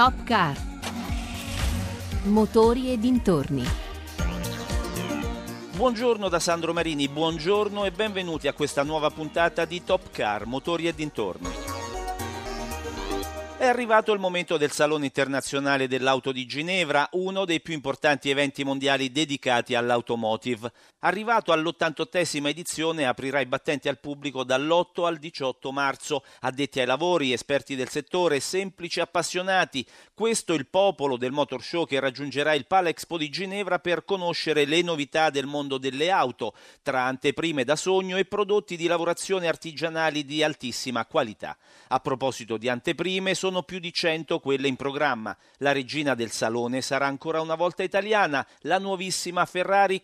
Top Car. Motori e dintorni. Buongiorno da Sandro Marini, buongiorno e benvenuti a questa nuova puntata di Top Car, Motori e dintorni. È arrivato il momento del Salone internazionale dell'auto di Ginevra, uno dei più importanti eventi mondiali dedicati all'automotive. Arrivato all'88esima edizione, aprirà i battenti al pubblico dall'8 al 18 marzo. Addetti ai lavori, esperti del settore, semplici appassionati. Questo è il popolo del motor show che raggiungerà il Palexpo di Ginevra per conoscere le novità del mondo delle auto, tra anteprime da sogno e prodotti di lavorazione artigianali di altissima qualità. A proposito di anteprime, sono più di 100 quelle in programma. La regina del salone sarà ancora una volta italiana, la nuovissima Ferrari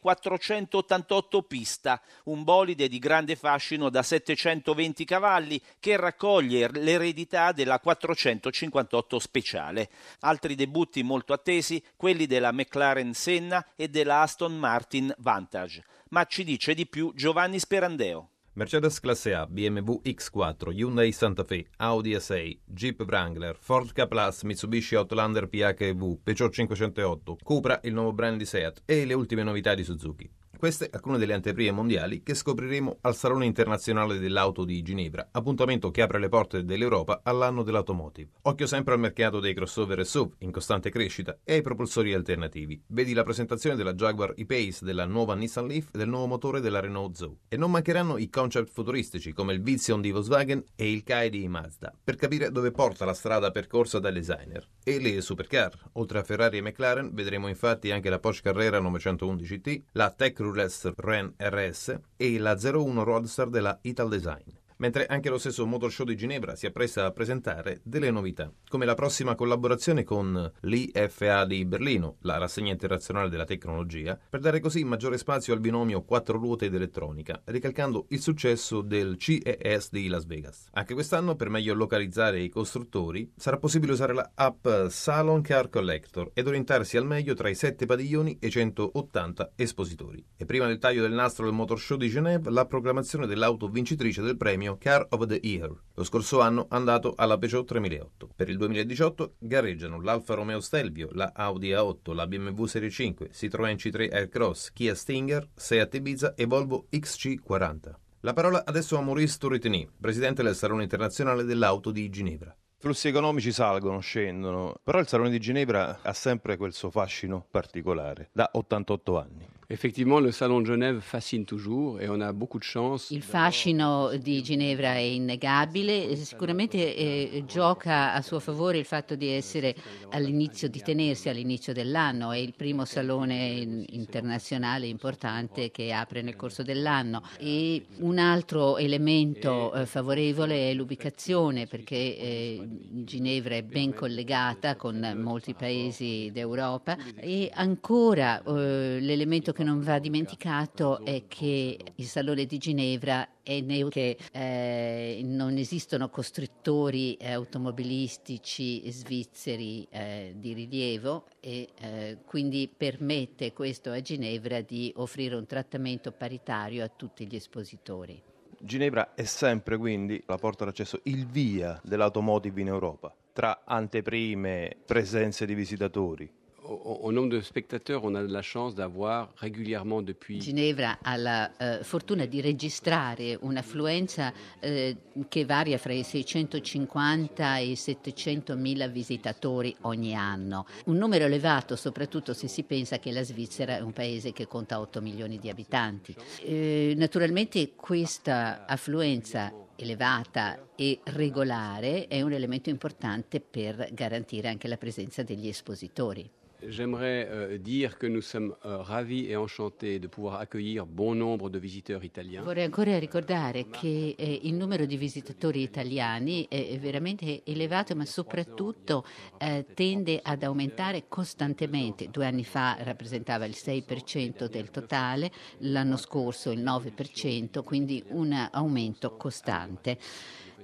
488 pista, un bolide di grande fascino da 720 cavalli che raccoglie l'eredità della 458 speciale. Altri debutti molto attesi, quelli della McLaren Senna e della Aston Martin Vantage. Ma ci dice di più Giovanni Sperandeo. Mercedes classe A, BMW X4, Hyundai Santa Fe, Audi A6, Jeep Wrangler, Ford K Plus, Mitsubishi Outlander PHEV, Peugeot 508, Cupra, il nuovo brand di Seat e le ultime novità di Suzuki. Queste alcune delle anteprime mondiali che scopriremo al Salone internazionale dell'auto di Ginevra, appuntamento che apre le porte dell'Europa all'anno dell'automotive. Occhio sempre al mercato dei crossover e SUV in costante crescita e ai propulsori alternativi. Vedi la presentazione della Jaguar E-Pace, della nuova Nissan Leaf e del nuovo motore della Renault Zoe. E non mancheranno i concept futuristici come il Vision di Volkswagen e il Kai di Mazda, per capire dove porta la strada percorsa dai designer. E le supercar. Oltre a Ferrari e McLaren vedremo infatti anche la Porsche Carrera 911T, la Tech Roulette Ren RS e la 01 Roadster della Ital Design mentre anche lo stesso Motor Show di Ginevra si appresta a presentare delle novità, come la prossima collaborazione con l'IFA di Berlino, la rassegna internazionale della tecnologia, per dare così maggiore spazio al binomio quattro ruote ed elettronica, ricalcando il successo del CES di Las Vegas. Anche quest'anno, per meglio localizzare i costruttori, sarà possibile usare la app Salon Car Collector ed orientarsi al meglio tra i 7 padiglioni e i 180 espositori. E prima del taglio del nastro del Motor Show di Genève, la proclamazione dell'auto vincitrice del premio premio Car of the Year, lo scorso anno andato alla Peugeot 3008. Per il 2018 gareggiano l'Alfa Romeo Stelvio, la Audi A8, la BMW Serie 5, Citroën C3 Aircross, Kia Stinger, Seat Ibiza e Volvo XC40. La parola adesso a Maurice Turritini, presidente del Salone internazionale dell'auto di Ginevra. I flussi economici salgono, scendono, però il Salone di Ginevra ha sempre quel suo fascino particolare, da 88 anni. Effectivement, le Salon de Genève fascine toujours et on a beaucoup de chance. Il fascino di Ginevra è innegabile, sicuramente eh, gioca a suo favore il fatto di essere all'inizio, di tenersi all'inizio dell'anno, è il primo salone internazionale importante che apre nel corso dell'anno e un altro elemento eh, favorevole è l'ubicazione perché eh, Ginevra è ben collegata con molti paesi d'Europa e ancora eh, l'elemento che non va dimenticato è che il Salone di Ginevra è che eh, non esistono costruttori eh, automobilistici svizzeri eh, di rilievo e eh, quindi permette questo a Ginevra di offrire un trattamento paritario a tutti gli espositori. Ginevra è sempre quindi la porta d'accesso, il via dell'automotive in Europa, tra anteprime, presenze di visitatori au, nombre de spectateurs, on a la chance d'avoir régulièrement depuis... Ginevra ha la uh, fortuna di registrare un'affluenza uh, che varia fra i 650 e i 700 mila visitatori ogni anno. Un numero elevato soprattutto se si pensa che la Svizzera è un paese che conta 8 milioni di abitanti. Uh, naturalmente questa affluenza elevata e regolare è un elemento importante per garantire anche la presenza degli espositori. J'aimerais euh, dire que nous sommes euh, ravis et enchantés de pouvoir accueillir bon nombre de visiteurs italiens. Vorrei ancora ricordare che eh, il numero di visitatori italiani è veramente elevato, ma soprattutto eh, tende ad aumentare costantemente. Due anni fa rappresentava il 6% del totale, l'anno scorso il 9%, quindi un aumento costante.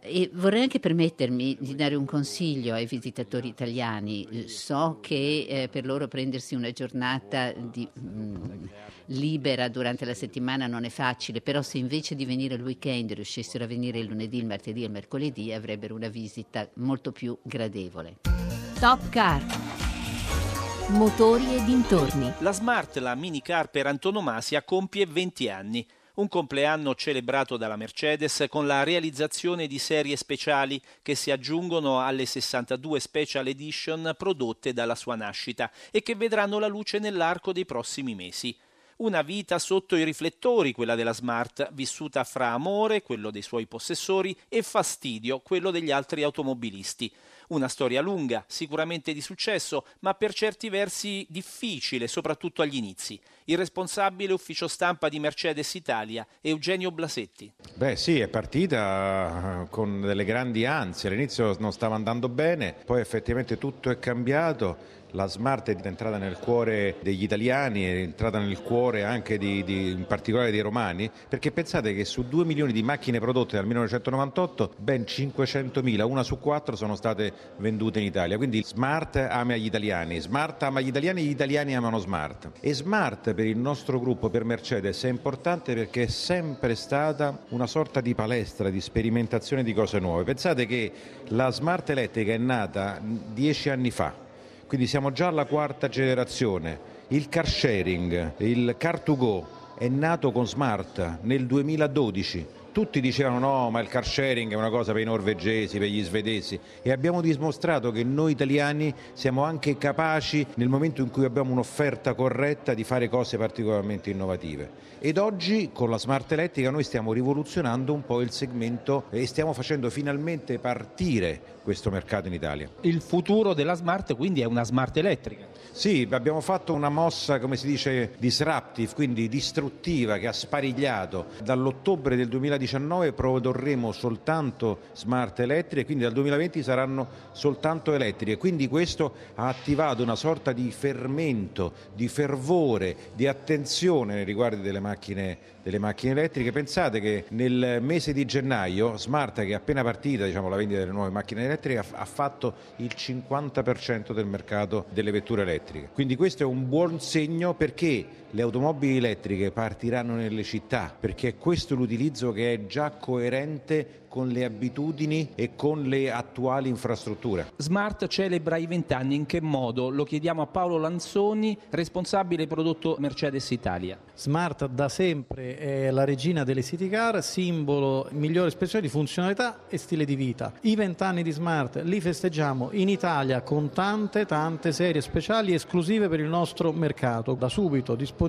E vorrei anche permettermi di dare un consiglio ai visitatori italiani. So che eh, per loro prendersi una giornata di, mh, mm, libera durante la settimana non è facile, però se invece di venire il weekend riuscissero a venire il lunedì, il martedì e il mercoledì avrebbero una visita molto più gradevole. Top Car. Motori e dintorni. La Smart, la minicar per antonomasia, compie 20 anni. Un compleanno celebrato dalla Mercedes con la realizzazione di serie speciali che si aggiungono alle 62 special edition prodotte dalla sua nascita e che vedranno la luce nell'arco dei prossimi mesi. Una vita sotto i riflettori, quella della Smart, vissuta fra amore, quello dei suoi possessori, e fastidio, quello degli altri automobilisti. Una storia lunga, sicuramente di successo, ma per certi versi difficile, soprattutto agli inizi. Il responsabile ufficio stampa di Mercedes Italia, Eugenio Blasetti. Beh sì, è partita eh, con delle grandi ansie, all'inizio non stava andando bene, poi effettivamente tutto è cambiato la Smart è entrata nel cuore degli italiani, è entrata nel cuore anche di, di, in particolare dei romani, perché pensate che su 2 milioni di macchine prodotte dal 1998, ben 500.000, una su quattro sono state vendute in Italia. Quindi Smart ama gli italiani, Smart ama gli italiani, gli italiani amano Smart. E Smart per il nostro gruppo, per Mercedes, è importante perché è sempre stata una sorta di palestra, di sperimentazione di cose nuove. Pensate che la Smart elettrica è nata dieci anni fa quindi siamo già alla quarta generazione. Il car sharing, il car2go è nato con Smart nel 2012 tutti dicevano no, ma il car sharing è una cosa per i norvegesi, per gli svedesi e abbiamo dimostrato che noi italiani siamo anche capaci nel momento in cui abbiamo un'offerta corretta di fare cose particolarmente innovative. Ed oggi con la smart elettrica noi stiamo rivoluzionando un po' il segmento e stiamo facendo finalmente partire questo mercato in Italia. Il futuro della smart quindi è una smart elettrica? Sì, abbiamo fatto una mossa, come si dice, disruptive, quindi distruttiva, che ha sparigliato. Dall'ottobre del 2019 produrremo soltanto smart elettriche, quindi dal 2020 saranno soltanto elettriche. Quindi questo ha attivato una sorta di fermento, di fervore, di attenzione nei riguardi delle macchine, delle macchine elettriche. Pensate che nel mese di gennaio Smart, che è appena partita diciamo, la vendita delle nuove macchine elettriche, ha fatto il 50% del mercato delle vetture elettriche. Quindi questo è un buon segno perché le automobili elettriche partiranno nelle città, perché è questo l'utilizzo che è già coerente con le abitudini e con le attuali infrastrutture. Smart celebra i vent'anni, in che modo? Lo chiediamo a Paolo Lanzoni, responsabile prodotto Mercedes Italia. Smart da sempre è la regina delle city car, simbolo migliore espressione di funzionalità e stile di vita. I vent'anni di Smart li festeggiamo in Italia con tante tante serie speciali esclusive per il nostro mercato. Da subito disponibili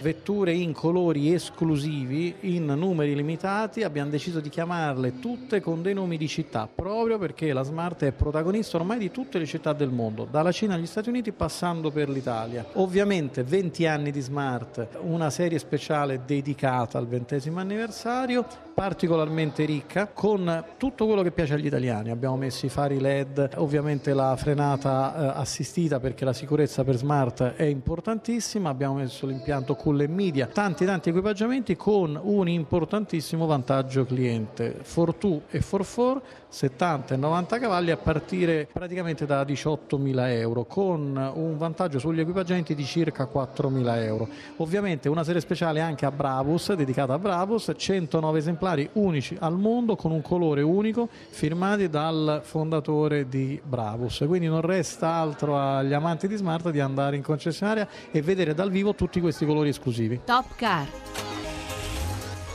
vetture in colori esclusivi, in numeri limitati, abbiamo deciso di chiamarle tutte con dei nomi di città, proprio perché la Smart è protagonista ormai di tutte le città del mondo, dalla Cina agli Stati Uniti passando per l'Italia. Ovviamente 20 anni di Smart, una serie speciale dedicata al ventesimo anniversario, particolarmente ricca, con tutto quello che piace agli italiani. Abbiamo messo i fari LED, ovviamente la frenata eh, assistita perché la sicurezza per Smart è importantissima, abbiamo messo l'impianto cool e media, tanti tanti equipaggiamenti con un importantissimo vantaggio cliente. For 2 e 4 70 e 90 cavalli a partire praticamente da 18.000 euro con un vantaggio sugli equipaggiamenti di circa 4.000 euro. Ovviamente una serie speciale anche a Bravus, dedicata a Bravus, 109 esemplari unici al mondo con un colore unico firmati dal fondatore di Bravus. Quindi non resta altro agli amanti di Smart di andare in concessionaria e vedere dal vivo tutti questi colori esclusivi. Top Car.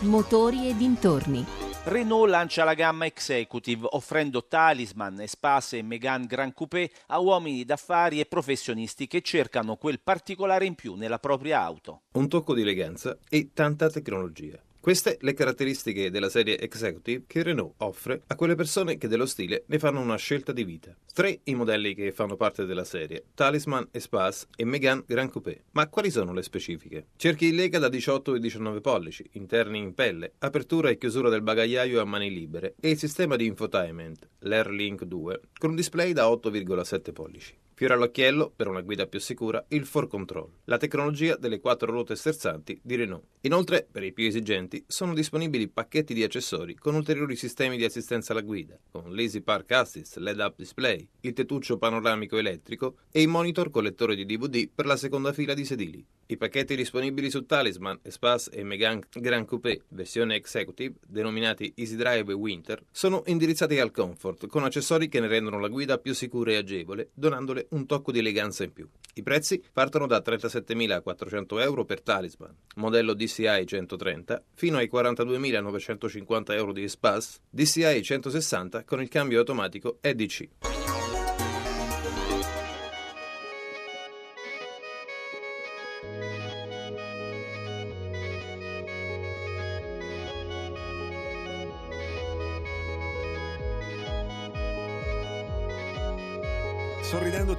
Motori e dintorni. Renault lancia la gamma Executive offrendo Talisman, Espace e Megane Grand Coupé a uomini d'affari e professionisti che cercano quel particolare in più nella propria auto. Un tocco di eleganza e tanta tecnologia. Queste le caratteristiche della serie Executive che Renault offre a quelle persone che dello stile ne fanno una scelta di vita. Tre i modelli che fanno parte della serie, Talisman, Espace e Megane Grand Coupé. Ma quali sono le specifiche? Cerchi in lega da 18 e 19 pollici, interni in pelle, apertura e chiusura del bagagliaio a mani libere e il sistema di infotainment, l'Airlink 2, con un display da 8,7 pollici. Fiore all'occhiello, per una guida più sicura, il 4Control, la tecnologia delle quattro ruote sterzanti di Renault. Inoltre, per i più esigenti, sono disponibili pacchetti di accessori con ulteriori sistemi di assistenza alla guida, con l'Easy Park Assist, LED-up display, il tettuccio panoramico elettrico e i monitor con lettore di DVD per la seconda fila di sedili. I pacchetti disponibili su Talisman, Espace e Megane Grand Coupé, versione executive, denominati Easy Drive Winter, sono indirizzati al comfort, con accessori che ne rendono la guida più sicura e agevole, donandole un tocco di eleganza in più. I prezzi partono da 37.400 euro per Talisman, modello DCI 130, fino ai 42.950 euro di Espace, DCI 160 con il cambio automatico EDC.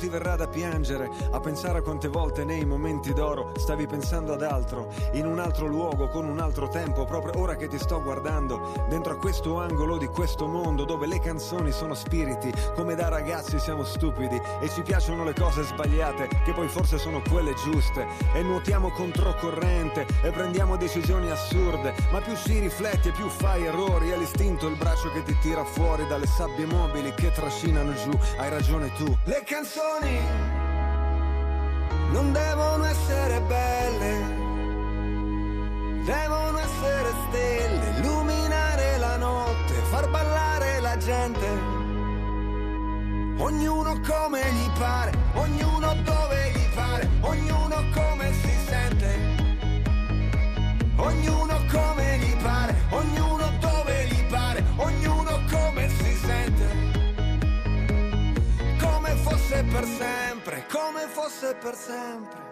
Ti verrà da piangere, a pensare a quante volte nei momenti d'oro stavi pensando ad altro, in un altro luogo, con un altro tempo, proprio ora che ti sto guardando, dentro a questo angolo di questo mondo dove le canzoni sono spiriti, come da ragazzi siamo stupidi e ci piacciono le cose sbagliate, che poi forse sono quelle giuste, e nuotiamo controcorrente e prendiamo decisioni assurde, ma più ci rifletti e più fai errori, è l'istinto il braccio che ti tira fuori dalle sabbie mobili che trascinano giù, hai ragione tu. Le canzoni non devono essere belle, devono essere stelle, illuminare la notte, far ballare la gente. Ognuno come gli pare, ognuno dove gli pare, ognuno come fosse per sempre.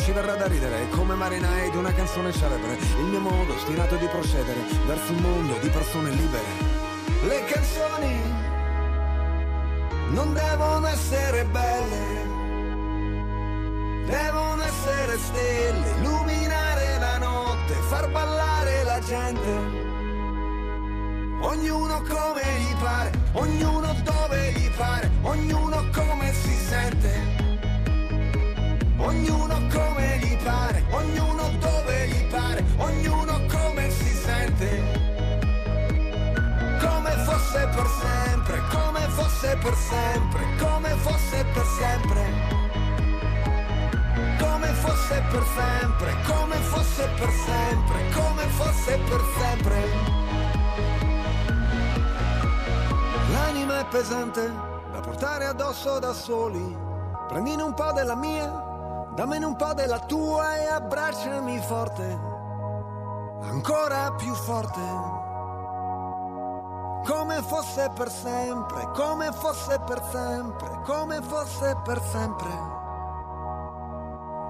ci verrà da ridere come marinai di una canzone celebre. Il mio modo ostinato di procedere verso un mondo di persone libere. Le canzoni non devono essere belle, devono essere stelle, illuminare la notte, far ballare la gente. Ognuno come gli pare, ognuno dove gli pare, ognuno come si sente. Ognuno come gli pare, ognuno dove gli pare, ognuno come si sente. Come fosse per sempre, come fosse per sempre, come fosse per sempre. Come fosse per sempre, come fosse per sempre, come fosse per sempre. L'anima è pesante da portare addosso da soli. Prendine un po' della mia Dammene un po' della tua e abbracciami forte, ancora più forte. Come fosse per sempre, come fosse per sempre, come fosse per sempre.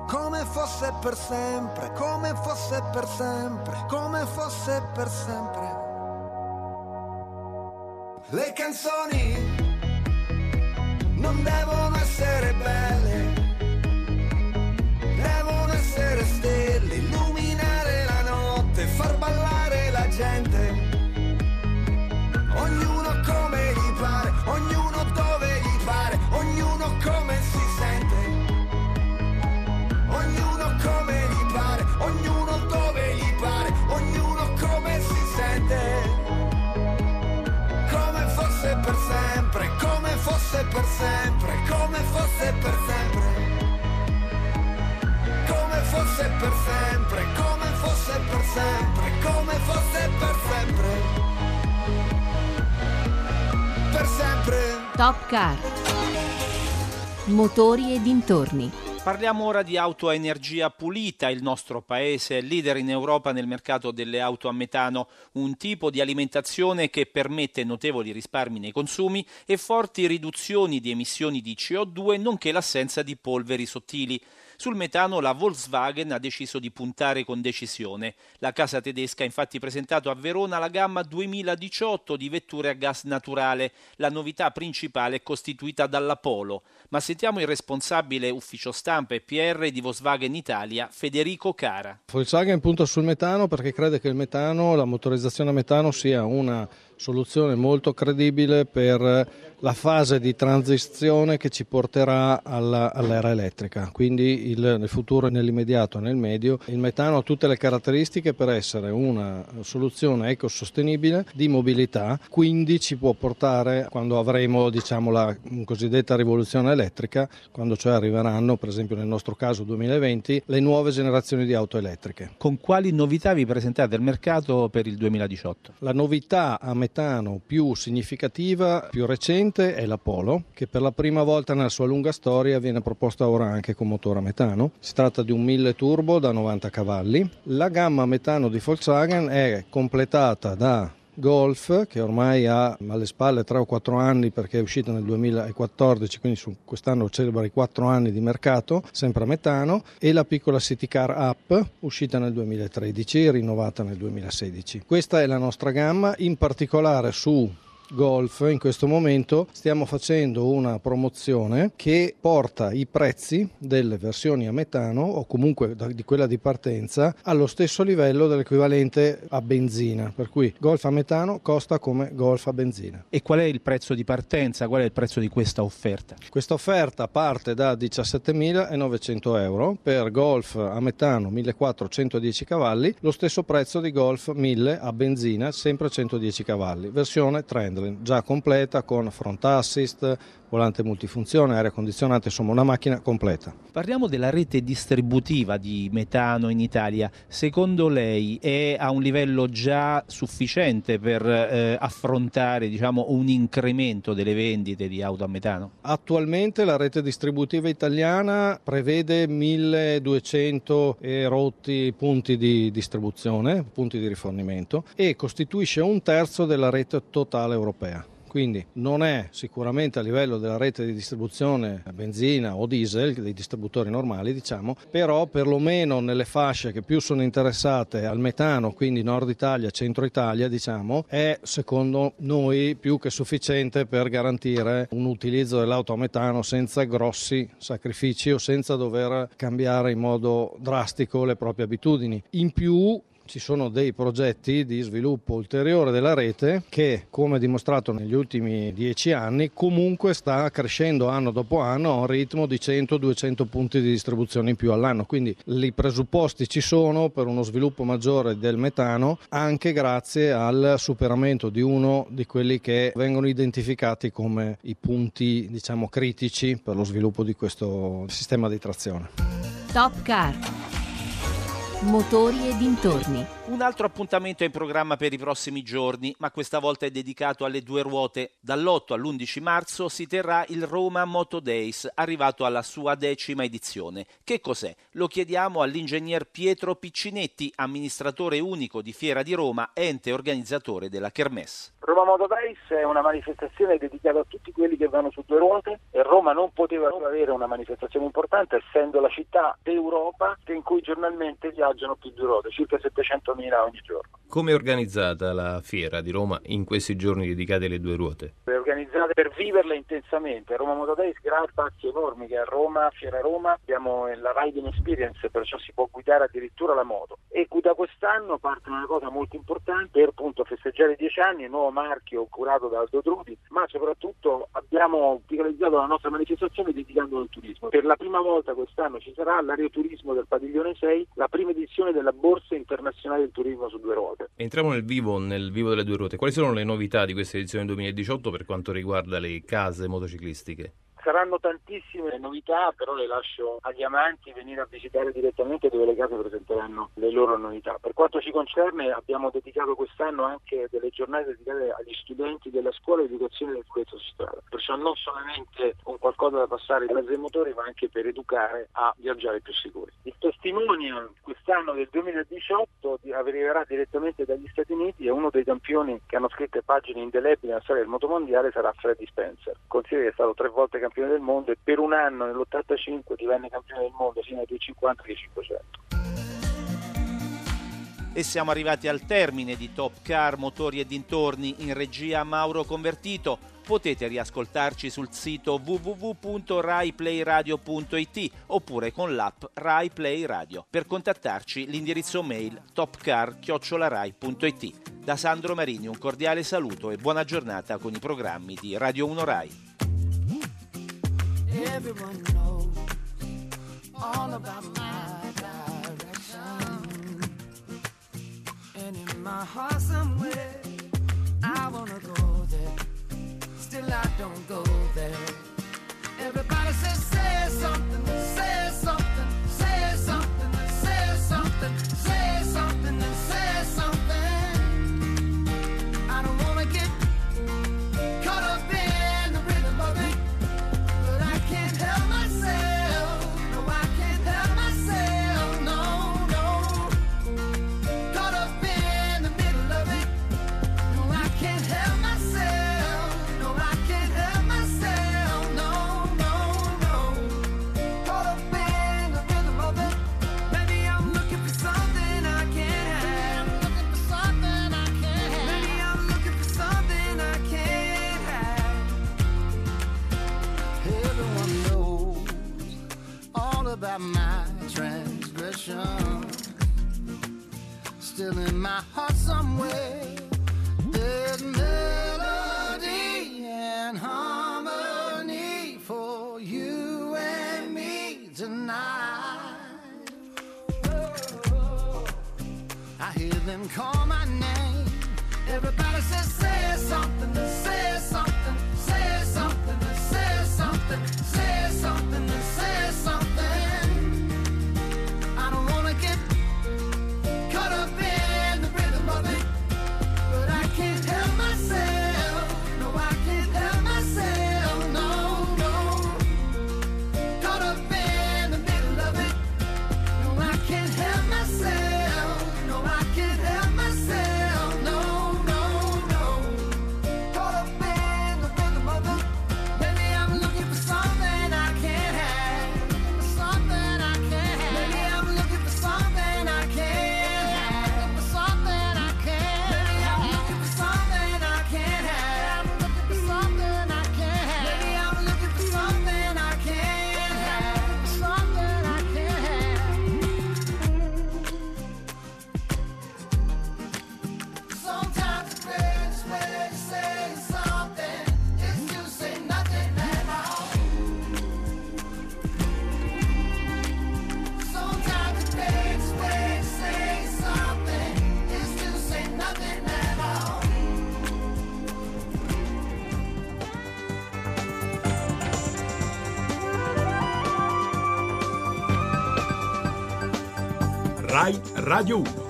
Come fosse per sempre, come fosse per sempre, come fosse per sempre. Le canzoni non devono essere belle Top Car. Motori e dintorni. Parliamo ora di auto a energia pulita. Il nostro paese è leader in Europa nel mercato delle auto a metano, un tipo di alimentazione che permette notevoli risparmi nei consumi e forti riduzioni di emissioni di CO2, nonché l'assenza di polveri sottili. Sul metano la Volkswagen ha deciso di puntare con decisione. La casa tedesca ha infatti presentato a Verona la gamma 2018 di vetture a gas naturale. La novità principale è costituita dalla Polo. Ma sentiamo il responsabile ufficio stampa e PR di Volkswagen Italia, Federico Cara. Volkswagen punta sul metano perché crede che il metano, la motorizzazione a metano sia una soluzione molto credibile per la fase di transizione che ci porterà alla, all'era elettrica. Quindi il, nel futuro, nell'immediato e nel medio, il metano ha tutte le caratteristiche per essere una soluzione ecosostenibile di mobilità, quindi ci può portare quando avremo diciamo, la cosiddetta rivoluzione elettrica, quando cioè arriveranno, per esempio nel nostro caso 2020, le nuove generazioni di auto elettriche. Con quali novità vi presentate al mercato per il 2018? La novità a metano più significativa, più recente è la Polo, che per la prima volta nella sua lunga storia viene proposta ora anche con motore a metano. Si tratta di un 1000 turbo da 90 cavalli. La gamma metano di Volkswagen è completata da Golf che ormai ha alle spalle 3 o 4 anni perché è uscita nel 2014 quindi quest'anno celebra i 4 anni di mercato sempre a metano e la piccola City Car Up uscita nel 2013 e rinnovata nel 2016 questa è la nostra gamma in particolare su Golf in questo momento stiamo facendo una promozione che porta i prezzi delle versioni a metano o comunque di quella di partenza allo stesso livello dell'equivalente a benzina, per cui Golf a metano costa come Golf a benzina. E qual è il prezzo di partenza? Qual è il prezzo di questa offerta? Questa offerta parte da 17.900 euro per Golf a metano 1410 cavalli, lo stesso prezzo di Golf 1000 a benzina, sempre 110 cavalli, versione trend già completa con front assist, volante multifunzione, aria condizionata, insomma una macchina completa. Parliamo della rete distributiva di metano in Italia. Secondo lei è a un livello già sufficiente per eh, affrontare diciamo, un incremento delle vendite di auto a metano? Attualmente la rete distributiva italiana prevede 1200 e rotti punti di distribuzione, punti di rifornimento e costituisce un terzo della rete totale europea quindi non è sicuramente a livello della rete di distribuzione benzina o diesel, dei distributori normali diciamo, però perlomeno nelle fasce che più sono interessate al metano, quindi Nord Italia, Centro Italia diciamo, è secondo noi più che sufficiente per garantire un utilizzo dell'auto a metano senza grossi sacrifici o senza dover cambiare in modo drastico le proprie abitudini. In più ci sono dei progetti di sviluppo ulteriore della rete che, come dimostrato negli ultimi dieci anni, comunque sta crescendo anno dopo anno a un ritmo di 100-200 punti di distribuzione in più all'anno. Quindi i presupposti ci sono per uno sviluppo maggiore del metano anche grazie al superamento di uno di quelli che vengono identificati come i punti diciamo, critici per lo sviluppo di questo sistema di trazione. Top Car Motori e dintorni. Un altro appuntamento è in programma per i prossimi giorni, ma questa volta è dedicato alle due ruote. Dall'8 all'11 marzo si terrà il Roma Moto Days, arrivato alla sua decima edizione. Che cos'è? Lo chiediamo all'ingegner Pietro Piccinetti, amministratore unico di Fiera di Roma, ente organizzatore della Kermesse. Roma Moto Days è una manifestazione dedicata a tutti quelli che vanno su due ruote e Roma non poteva avere una manifestazione importante essendo la città d'Europa in cui giornalmente viaggiano viaggiano più di ruote, circa 700.000 ogni giorno. Come è organizzata la fiera di Roma in questi giorni dedicati alle due ruote? È organizzata per viverla intensamente. Roma Moto Days crea spazi enormi che a Roma, Fiera Roma, abbiamo la riding experience, perciò si può guidare addirittura la moto. E da quest'anno parte una cosa molto importante per appunto festeggiare i dieci anni, il nuovo marchio curato da Aldo Trudi, ma soprattutto abbiamo titolarizzato la nostra manifestazione dedicandolo al turismo. Per la prima volta quest'anno ci sarà l'aeroturismo del padiglione 6, la prima edizione della Borsa Internazionale del Turismo su due ruote. Entriamo nel vivo, nel vivo delle due ruote. Quali sono le novità di questa edizione 2018 per quanto riguarda le case motociclistiche? Saranno tantissime novità, però le lascio agli amanti venire a visitare direttamente dove le case presenteranno le loro novità. Per quanto ci concerne abbiamo dedicato quest'anno anche delle giornate dedicate agli studenti della scuola educazione del sicurezza su strada. Perciò non solamente un qualcosa da passare in mezzo ai motori ma anche per educare a viaggiare più sicuri. Il testimonial quest'anno del 2018 arriverà direttamente dagli Stati Uniti e uno dei campioni che hanno scritto pagine indelebili nella storia del motomondiale sarà Freddy Spencer. Consideri che è stato tre volte campione del mondo e per un anno nell'85 divenne campione del mondo sia nei 250 che 500 e siamo arrivati al termine di Top Car Motori e dintorni in regia Mauro Convertito. Potete riascoltarci sul sito www.raiplayradio.it oppure con l'app Rai Play Radio. Per contattarci l'indirizzo mail topcar@rai.it. Da Sandro Marini un cordiale saluto e buona giornata con i programmi di Radio 1 Rai. All about my my heart Radio 1.